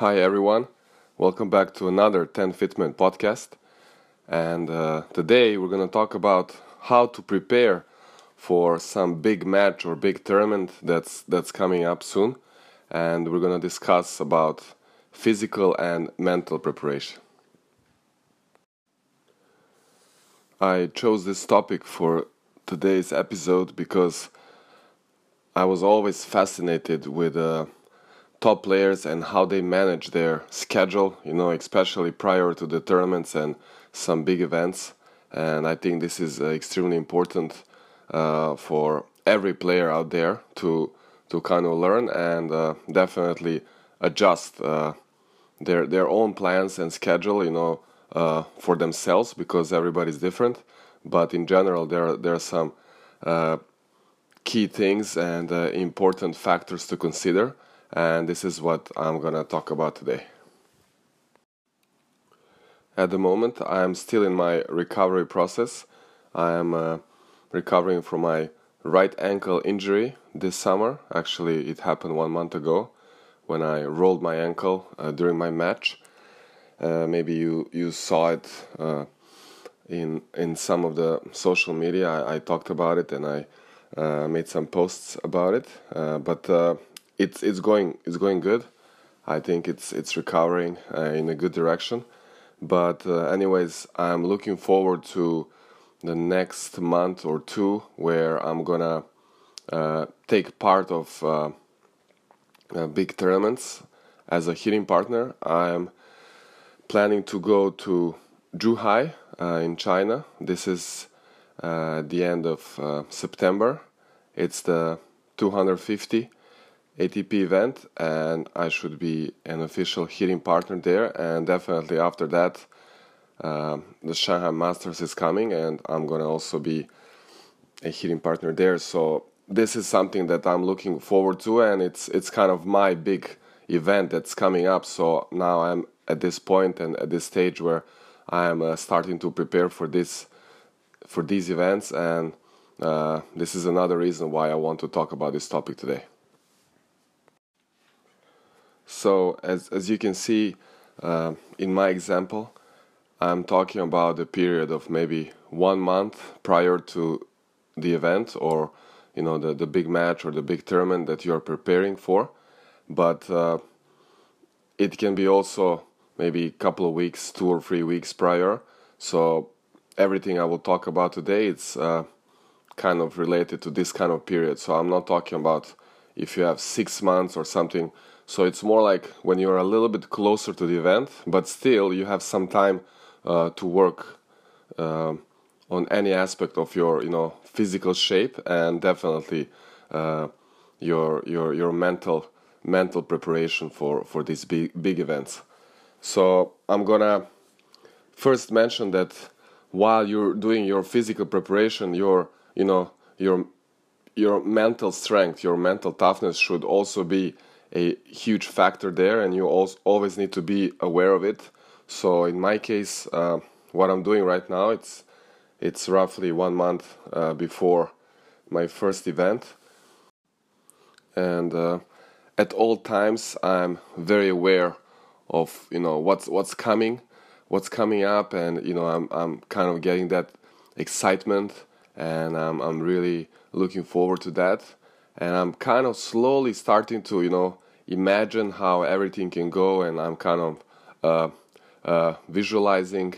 Hi everyone, welcome back to another TenFitMen podcast. And uh, today we're going to talk about how to prepare for some big match or big tournament that's that's coming up soon. And we're going to discuss about physical and mental preparation. I chose this topic for today's episode because I was always fascinated with uh, top players and how they manage their schedule, you know, especially prior to the tournaments and some big events. And I think this is uh, extremely important uh, for every player out there to to kind of learn and uh, definitely adjust uh, their their own plans and schedule, you know, uh, for themselves because everybody's different. But in general, there there are some uh, key things and important factors to consider and this is what I'm gonna talk about today. At the moment, I am still in my recovery process. I am uh, recovering from my right ankle injury this summer. Actually, it happened one month ago when I rolled my ankle uh, during my match. Uh, maybe you you saw it uh, in in some of the social media. I, I talked about it and I uh, made some posts about it. Uh, but it's it's going it's going good. I think it's it's recovering uh, in a good direction. But uh, anyways, I'm looking forward to the next month or two where I'm gonna uh, take part of uh, uh, big tournaments as a hitting partner. I'm planning to go to Zhuhai uh, in China. This is the end of September. It's the 250 ATP event, and I should be an official hitting partner there. And definitely after that, uh, the Shanghai Masters is coming, and I'm gonna also be a hitting partner there. So this is something that I'm looking forward to, and it's it's kind of my big event that's coming up. So now I'm at this point and at this stage where I am uh, starting to prepare for this for these events, and uh, this is another reason why I want to talk about this topic today. So as, as you can see uh, in my example, I'm talking about a period of maybe one month prior to the event or you know the, the big match or the big tournament that you're preparing for. But uh, it can be also maybe a couple of weeks, two or three weeks prior. So everything I will talk about today, it's uh, kind of related to this kind of period. So I'm not talking about if you have six months or something so it's more like when you're a little bit closer to the event, but still you have some time uh, to work uh, on any aspect of your, you know, physical shape and definitely uh, your your your mental mental preparation for for these big big events. So I'm gonna first mention that while you're doing your physical preparation, your you know your your mental strength, your mental toughness should also be a huge factor there, and you also always need to be aware of it. So in my case, uh, what I'm doing right now, it's it's roughly one month uh, before my first event, and uh, at all times I'm very aware of you know what's what's coming, what's coming up, and you know I'm I'm kind of getting that excitement, and I'm I'm really looking forward to that and I'm kind of slowly starting to, you know, imagine how everything can go, and I'm kind of uh, uh, visualizing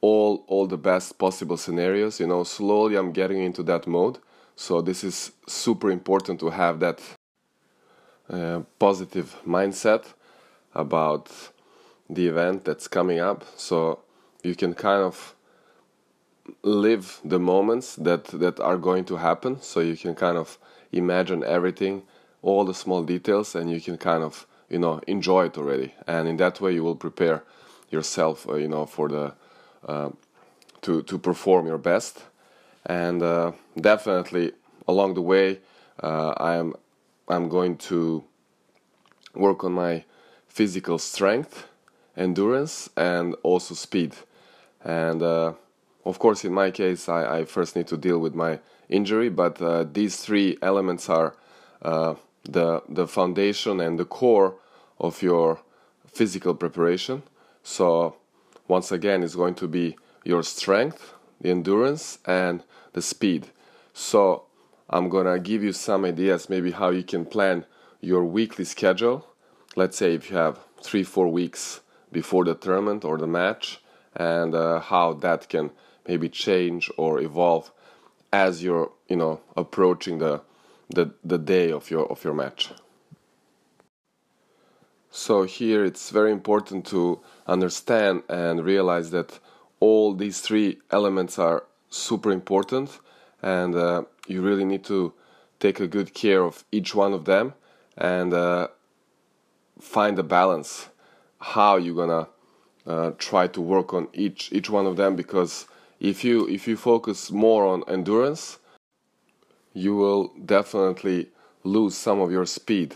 all all the best possible scenarios. You know, slowly I'm getting into that mode. So this is super important to have that uh, positive mindset about the event that's coming up. So you can kind of live the moments that that are going to happen. So you can kind of imagine everything, all the small details, and you can kind of you know enjoy it already. And in that way, you will prepare yourself, uh, you know, for the uh, to to perform your best. And uh, definitely along the way, uh, I am I'm going to work on my physical strength, endurance, and also speed. And uh, of course, in my case, I, I first need to deal with my injury, but uh, these three elements are uh, the the foundation and the core of your physical preparation. So once again, it's going to be your strength, the endurance, and the speed. So I'm gonna give you some ideas, maybe how you can plan your weekly schedule. Let's say if you have three, four weeks before the tournament or the match, and uh, how that can maybe change or evolve as you're, you know, approaching the the, the day of your of your match. So here it's very important to understand and realize that all these three elements are super important and uh, you really need to take a good care of each one of them and uh, find a balance how you're gonna uh, try to work on each each one of them because if you if you focus more on endurance you will definitely lose some of your speed.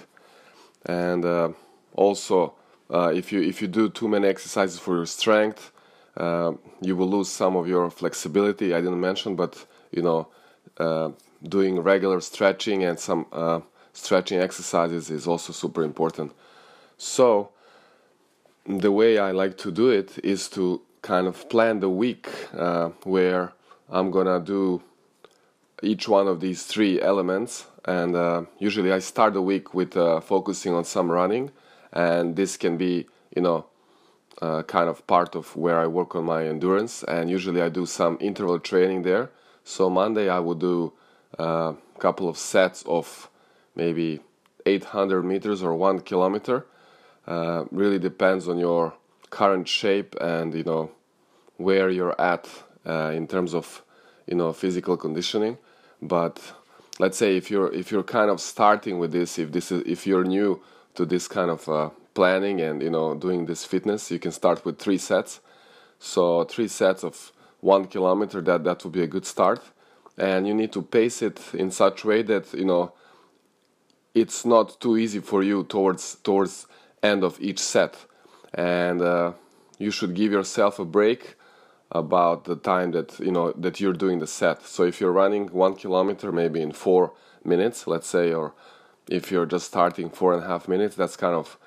And uh, also uh, if you if you do too many exercises for your strength uh, you will lose some of your flexibility. I didn't mention but you know uh, doing regular stretching and some uh, stretching exercises is also super important. So the way i like to do it is to kind of plan the week uh, where i'm gonna do each one of these three elements. And uh, usually i start the week with uh, focusing on some running. And this can be you know uh, kind of part of where I work on my endurance. And usually I do some interval training there. So Monday I would do a uh, couple of sets of maybe 800 meters or one kilometer. Uh, really depends on your current shape and you know where you're at uh, in terms of you know physical conditioning. But let's say if you're if you're kind of starting with this if this is if you're new to this kind of uh, planning and you know doing this fitness you can start with three sets. So three sets of one kilometer that that would be a good start. And you need to pace it in such way that you know it's not too easy for you towards towards end of each set and uh, you should give yourself a break about the time that you know that you're doing the set so if you're running one kilometer maybe in four minutes let's say or if you're just starting four and a half minutes, that's kind of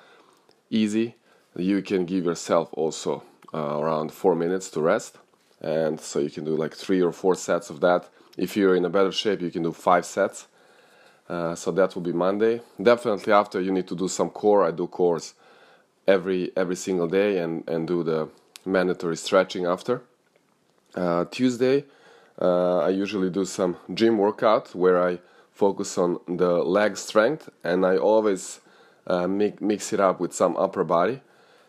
easy. You can give yourself also uh, around four minutes to rest, and so you can do like three or four sets of that. If you're in a better shape, you can do five sets. Uh, so that will be Monday. Definitely after you need to do some core. I do cores every every single day and and do the mandatory stretching after. Uh, Tuesday, uh, I usually do some gym workout where I focus on the leg strength and I always uh, mix it up with some upper body.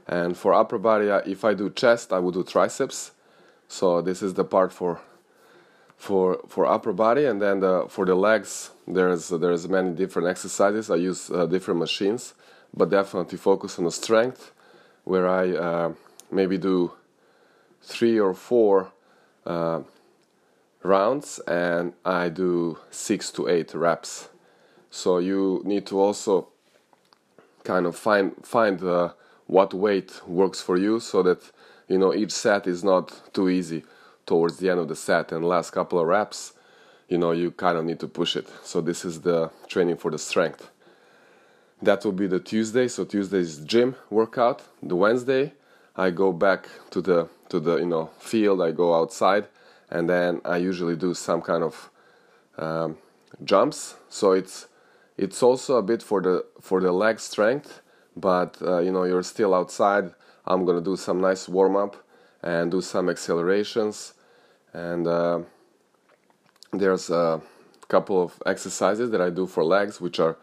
And for upper body, if I do chest, I would do triceps. So this is the part for for for upper body, and then the, for the legs, there's there's many different exercises. I use uh, different machines, but definitely focus on the strength, where I uh, maybe do three or four uh, rounds and I do six to eight reps. So you need to also kind of find find uh, what weight works for you so that you know each set is not too easy towards the end of the set. And last couple of reps you know you kind of need to push it. So this is the training for the strength that will be the tuesday so tuesday is gym workout the wednesday i go back to the to the you know field i go outside and then I usually do some kind of um, jumps. So it's it's also a bit for the for the leg strength, but uh, you know you're still outside. I'm gonna do some nice warm up and do some accelerations, and uh, there's a couple of exercises that I do for legs, which are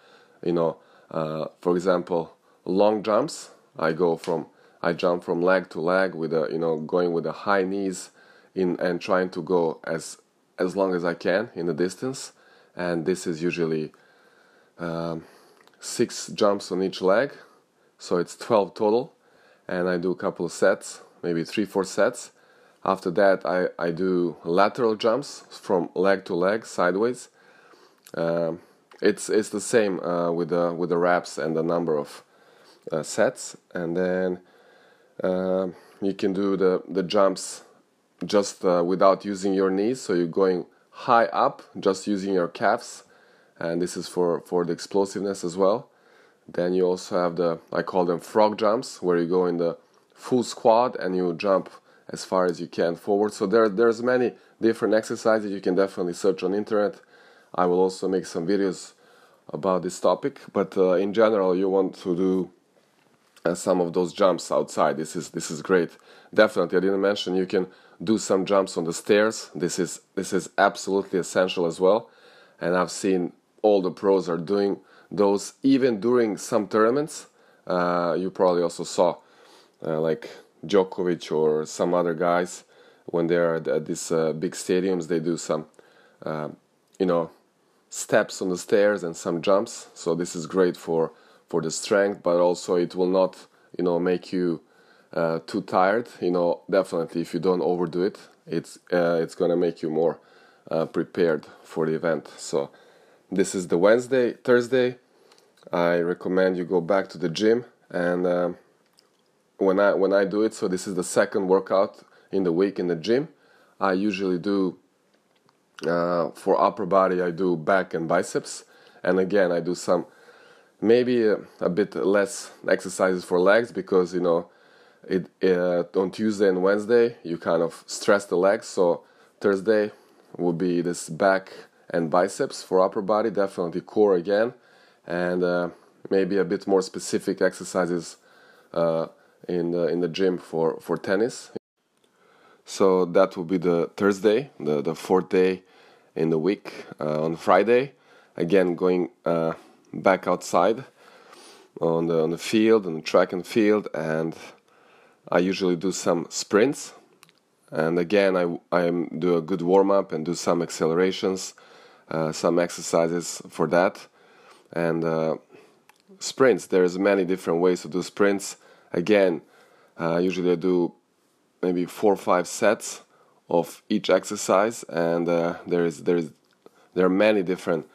you know uh, for example long jumps. I go from I jump from leg to leg with a you know going with the high knees in and trying to go as as long as I can in the distance, and this is usually um, six jumps on each leg, so it's 12 total, and I do a couple of sets, maybe three four sets. After that, I, I do lateral jumps from leg to leg sideways. Um, it's it's the same uh, with the with the reps and the number of uh, sets, and then uh, you can do the the jumps just uh, without using your knees so you're going high up just using your calves and this is for for the explosiveness as well Then you also have the I call them frog jumps, where you go in the full squat and you jump as far as you can forward. So there there's many different exercises you can definitely search on internet. I will also make some videos about this topic, but uh, in general, you want to do uh, some of those jumps outside. This is this is great. Definitely, I didn't mention you can do some jumps on the stairs. This is this is absolutely essential as well. And I've seen all the pros are doing those even during some tournaments. Uh, you probably also saw uh, like Djokovic or some other guys when they're at, at these uh, big stadiums. They do some, uh, you know, steps on the stairs and some jumps. So this is great for for the strength, but also it will not, you know, make you uh, too tired. You know, definitely if you don't overdo it, it's uh, it's gonna make you more uh, prepared for the event. So this is the Wednesday, Thursday. I recommend you go back to the gym and um, when I when I do it. So this is the second workout in the week in the gym. I usually do uh, for upper body. I do back and biceps, and again I do some maybe a, a bit less exercises for legs because you know it uh, on Tuesday and Wednesday you kind of stress the legs. So Thursday will be this back and biceps for upper body, definitely core again, and uh, maybe a bit more specific exercises uh, in the in the gym for for tennis. So that will be the Thursday, the the fourth day in the week. Uh, on Friday, again going uh, back outside on the on the field, on the track and field, and I usually do some sprints. And again, I I do a good warm up and do some accelerations, uh, some exercises for that, and uh, sprints. There's many different ways to do sprints. Again, uh, usually I do maybe four or five sets of each exercise, and uh, there is there is there are many different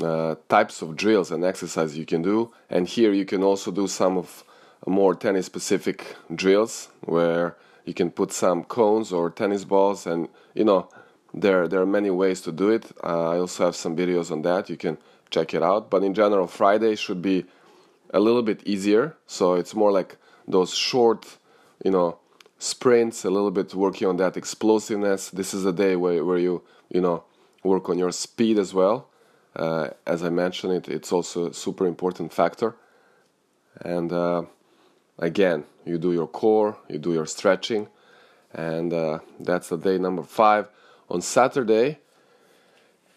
uh, types of drills and exercises you can do. And here you can also do some of more tennis specific drills where you can put some cones or tennis balls, and you know there there are many ways to do it. Uh, I also have some videos on that. You can check it out. But in general, Friday should be a little bit easier. So it's more like those short, you know, sprints, a little bit working on that explosiveness. This is a day where, where you, you know, work on your speed as well. Uh, as I mentioned, it, it's also a super important factor. And uh, again, you do your core, you do your stretching, and uh, that's the day number five. On Saturday,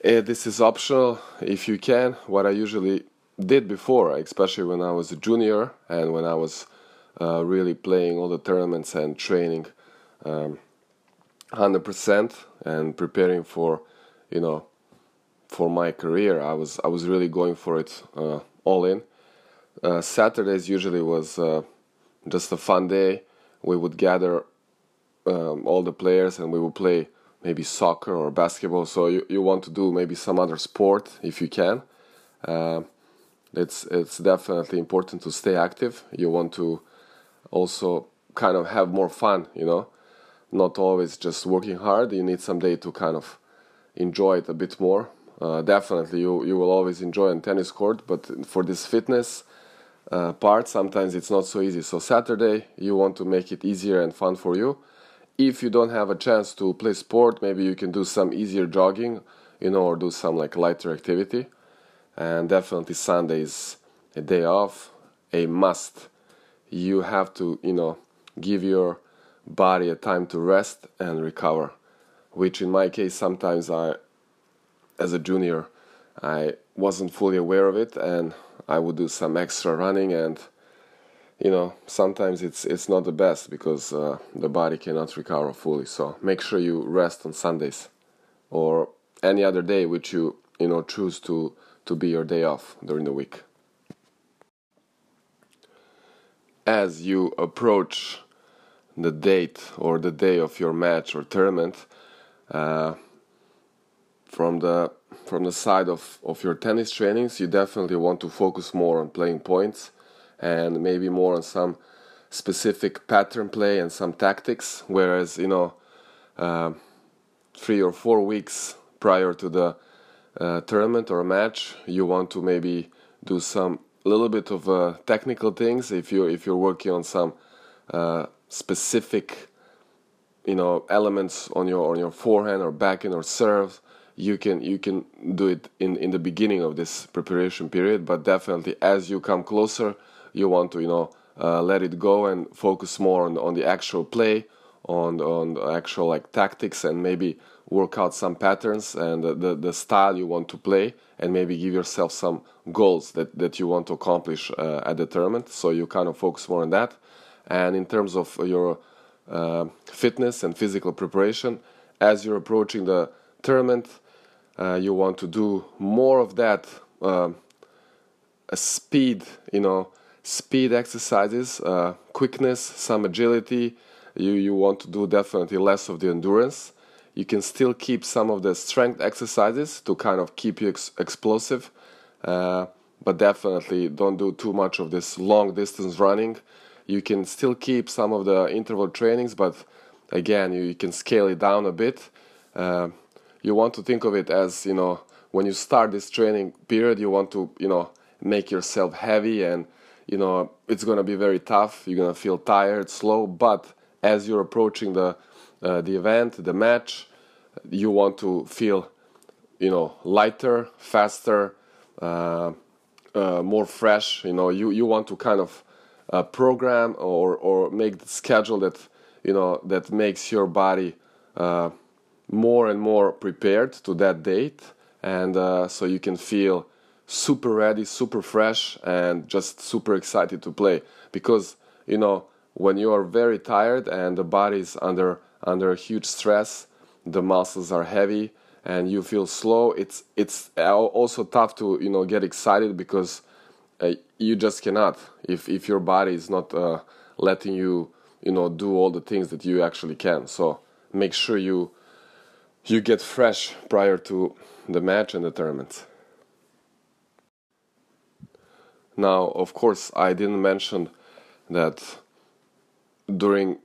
uh, this is optional if you can. What I usually did before, especially when I was a junior and when I was uh, really playing all the tournaments and training um, 100% and preparing for, you know, for my career. I was I was really going for it uh, all in. Uh, Saturdays usually was uh, just a fun day. We would gather um, all the players and we would play maybe soccer or basketball. So you, you want to do maybe some other sport if you can. Uh, it's it's definitely important to stay active. You want to also kind of have more fun, you know, not always just working hard. You need some day to kind of enjoy it a bit more. Uh, definitely, you you will always enjoy on tennis court, but for this fitness uh, part, sometimes it's not so easy. So Saturday, you want to make it easier and fun for you. If you don't have a chance to play sport, maybe you can do some easier jogging, you know, or do some like lighter activity and definitely Sunday is a day off, a must. You have to, you know, give your body a time to rest and recover, which in my case sometimes I, as a junior, I wasn't fully aware of it, and I would do some extra running, and you know sometimes it's it's not the best because uh, the body cannot recover fully. So make sure you rest on Sundays, or any other day which you you know choose to to be your day off during the week. As you approach the date or the day of your match or tournament, uh, from the from the side of, of your tennis trainings, you definitely want to focus more on playing points and maybe more on some specific pattern play and some tactics. Whereas you know, uh, three or four weeks prior to the uh, tournament or match, you want to maybe do some little bit of uh, technical things if you if you're working on some uh, specific you know elements on your on your forehand or backhand or serve. You can you can do it in in the beginning of this preparation period but definitely as you come closer you want to you know uh, let it go and focus more on on the actual play on on actual like tactics and maybe work out some patterns and the, the, style you want to play and maybe give yourself some goals that, that you want to accomplish uh, at the tournament. So you kind of focus more on that. And in terms of your uh, fitness and physical preparation as you're approaching the tournament uh, you want to do more of that uh, speed you know speed exercises uh, quickness some agility you you want to do definitely less of the endurance. You can still keep some of the strength exercises to kind of keep you ex- explosive uh, but definitely don't do too much of this long distance running. You can still keep some of the interval trainings but again you, you can scale it down a bit. Uh, you want to think of it as you know when you start this training period you want to you know make yourself heavy and you know it's going to be very tough. You're going to feel tired slow but as you're approaching the uh, the event, the match, you want to feel, you know, lighter, faster, uh, uh, more fresh. You know, you you want to kind of uh, program or or make the schedule that you know that makes your body uh, more and more prepared to that date, and uh, so you can feel super ready, super fresh, and just super excited to play because you know when you are very tired and the body is under under huge stress the muscles are heavy and you feel slow it's it's also tough to you know get excited because uh, you just cannot. If if your body is not uh, letting you you know do all the things that you actually can. So make sure you you get fresh prior to the match and the tournament. Now of course i didn't mention that during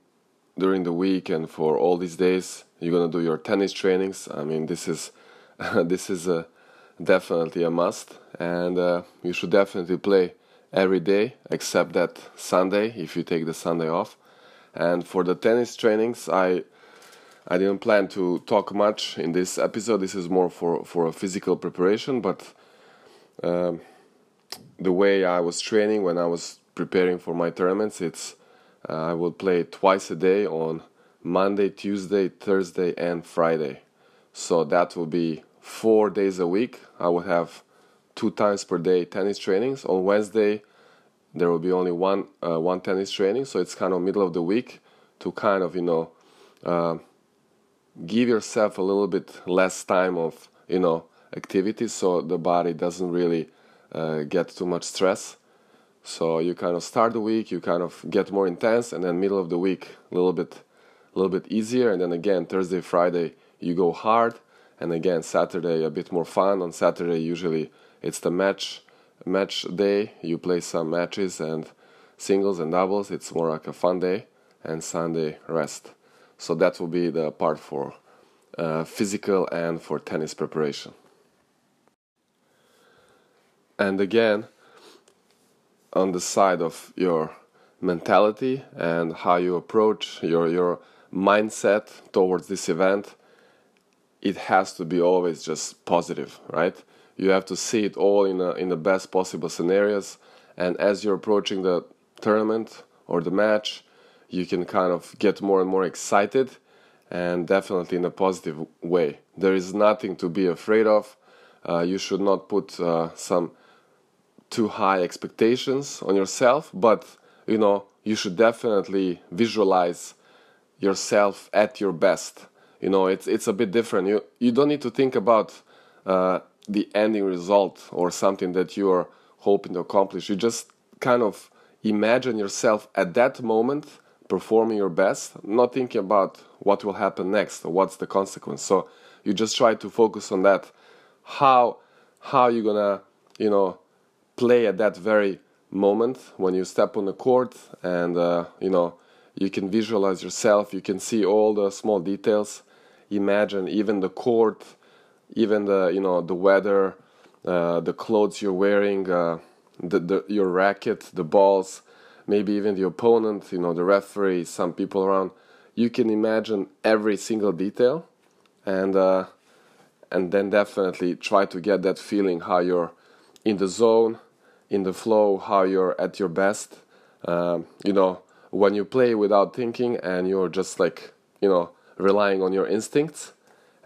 during the week and for all these days you're gonna do your tennis trainings. I mean this is this is a, definitely a must. And uh, you should definitely play every day except that sunday if you take the sunday off. And for the tennis trainings i i didn't plan to talk much in this episode. This is more for for a physical preparation but um, the way i was training when i was preparing for my tournaments it's I will play twice a day on Monday, Tuesday, Thursday, and Friday. So that will be four days a week. I will have two times per day tennis trainings. On Wednesday, there will be only one uh, one tennis training. So it's kind of middle of the week to kind of you know uh, give yourself a little bit less time of you know activity, so the body doesn't really uh, get too much stress. So you kind of start the week, you kind of get more intense, and then middle of the week a little bit, a little bit easier, and then again Thursday, Friday you go hard, and again Saturday a bit more fun. On Saturday usually it's the match match day. You play some matches and singles and doubles. It's more like a fun day, and Sunday rest. So that will be the part for uh, physical and for tennis preparation. And again, on the side of your mentality and how you approach your your mindset towards this event it has to be always just positive right? You have to see it all in a, in the best possible scenarios. And as you're approaching the tournament or the match you can kind of get more and more excited and definitely in a positive way. There is nothing to be afraid of. Uh, you should not put uh, some too high expectations on yourself, but you know, you should definitely visualize yourself at your best. You know, it's it's a bit different. You you don't need to think about uh, the ending result or something that you are hoping to accomplish. You just kind of imagine yourself at that moment performing your best, not thinking about what will happen next or what's the consequence. So you just try to focus on that. How how you gonna you know play at that very moment when you step on the court and uh, you know you can visualize yourself you can see all the small details imagine even the court even the you know the weather uh, the clothes you're wearing uh, the, the your racket, the balls, maybe even the opponent, you know, the referee, some people around. You can imagine every single detail, and uh, and then definitely try to get that feeling how you're in the zone, in the flow, how you're at your best. Um, you know, when you play without thinking and you're just like, you know, relying on your instincts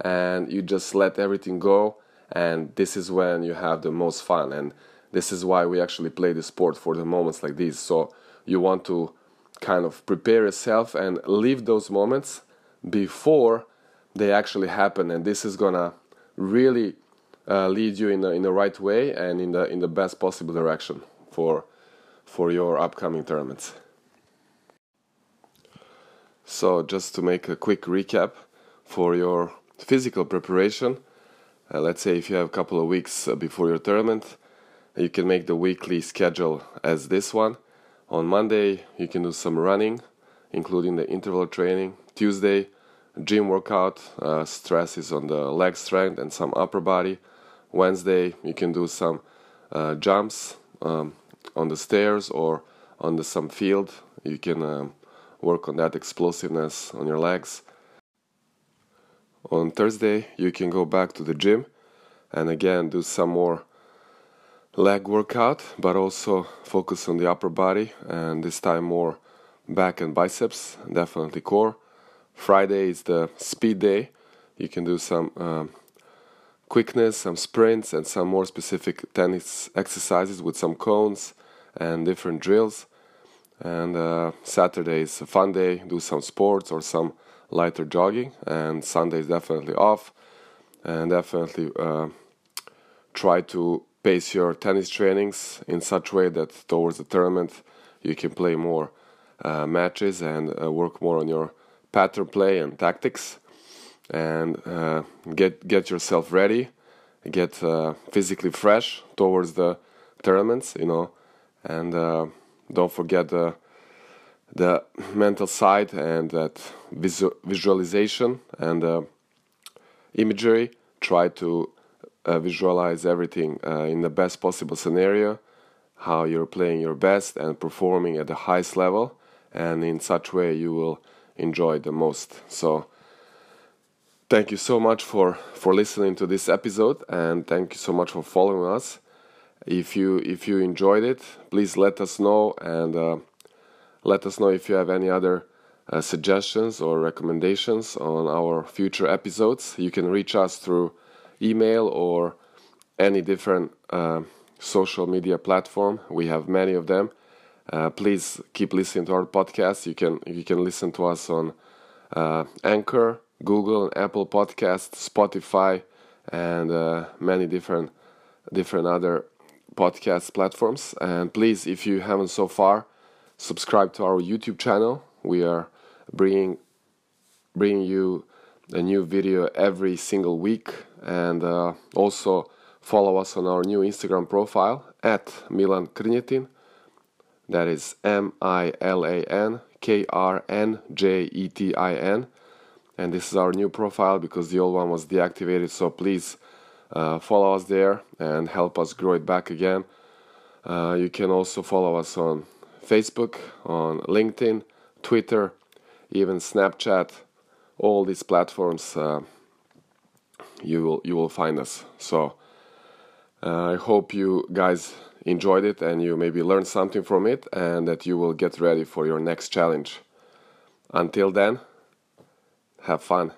and you just let everything go and this is when you have the most fun and this is why we actually play the sport for the moments like these so you want to kind of prepare yourself and live those moments before they actually happen and this is gonna really uh, lead you in the, in the right way and in the in the best possible direction for for your upcoming tournaments so just to make a quick recap for your physical preparation uh, let's say if you have a couple of weeks uh, before your tournament, you can make the weekly schedule as this one. On Monday, you can do some running, including the interval training. Tuesday, gym workout, uh, stress is on the leg strength and some upper body. Wednesday, you can do some uh, jumps um, on the stairs or on the some field. You can um, work on that explosiveness on your legs. On Thursday, you can go back to the gym and again do some more leg workout, but also focus on the upper body and this time more back and biceps, definitely core. Friday is the speed day. You can do some um, quickness, some sprints, and some more specific tennis exercises with some cones and different drills. And uh, Saturday is a fun day, do some sports or some lighter jogging, and Sunday is definitely off, and definitely uh, try to pace your tennis trainings in such way that towards the tournament you can play more uh, matches and uh, work more on your pattern play and tactics, and uh, get get yourself ready, get uh, physically fresh towards the tournaments, you know, and uh, don't forget the the mental side and that visu- visualization and uh, imagery. Try to uh, visualize everything uh, in the best possible scenario, how you're playing your best and performing at the highest level, and in such way you will enjoy the most. So. Thank you so much for, for listening to this episode and thank you so much for following us. If you if you enjoyed it, please let us know and uh, let us know if you have any other uh, suggestions or recommendations on our future episodes. You can reach us through email or any different uh, social media platform. We have many of them. Uh, please keep listening to our podcast. You can you can listen to us on uh, Anchor, Google, Apple Podcasts, Spotify, and uh, many different different other podcast platforms. And please, if you haven't so far, subscribe to our YouTube channel. We are bringing bringing you a new video every single week, and uh, also follow us on our new Instagram profile at Milan Krnjetin. That is M I L A N K R N J E T I N. And this is our new profile because the old one was deactivated. So please uh, follow us there and help us grow it back again. Uh, you can also follow us on Facebook, on LinkedIn, Twitter, even Snapchat, all these platforms. Uh, you will you will find us. So uh, I hope you guys enjoyed it and you maybe learned something from it, and that you will get ready for your next challenge. Until then, have fun.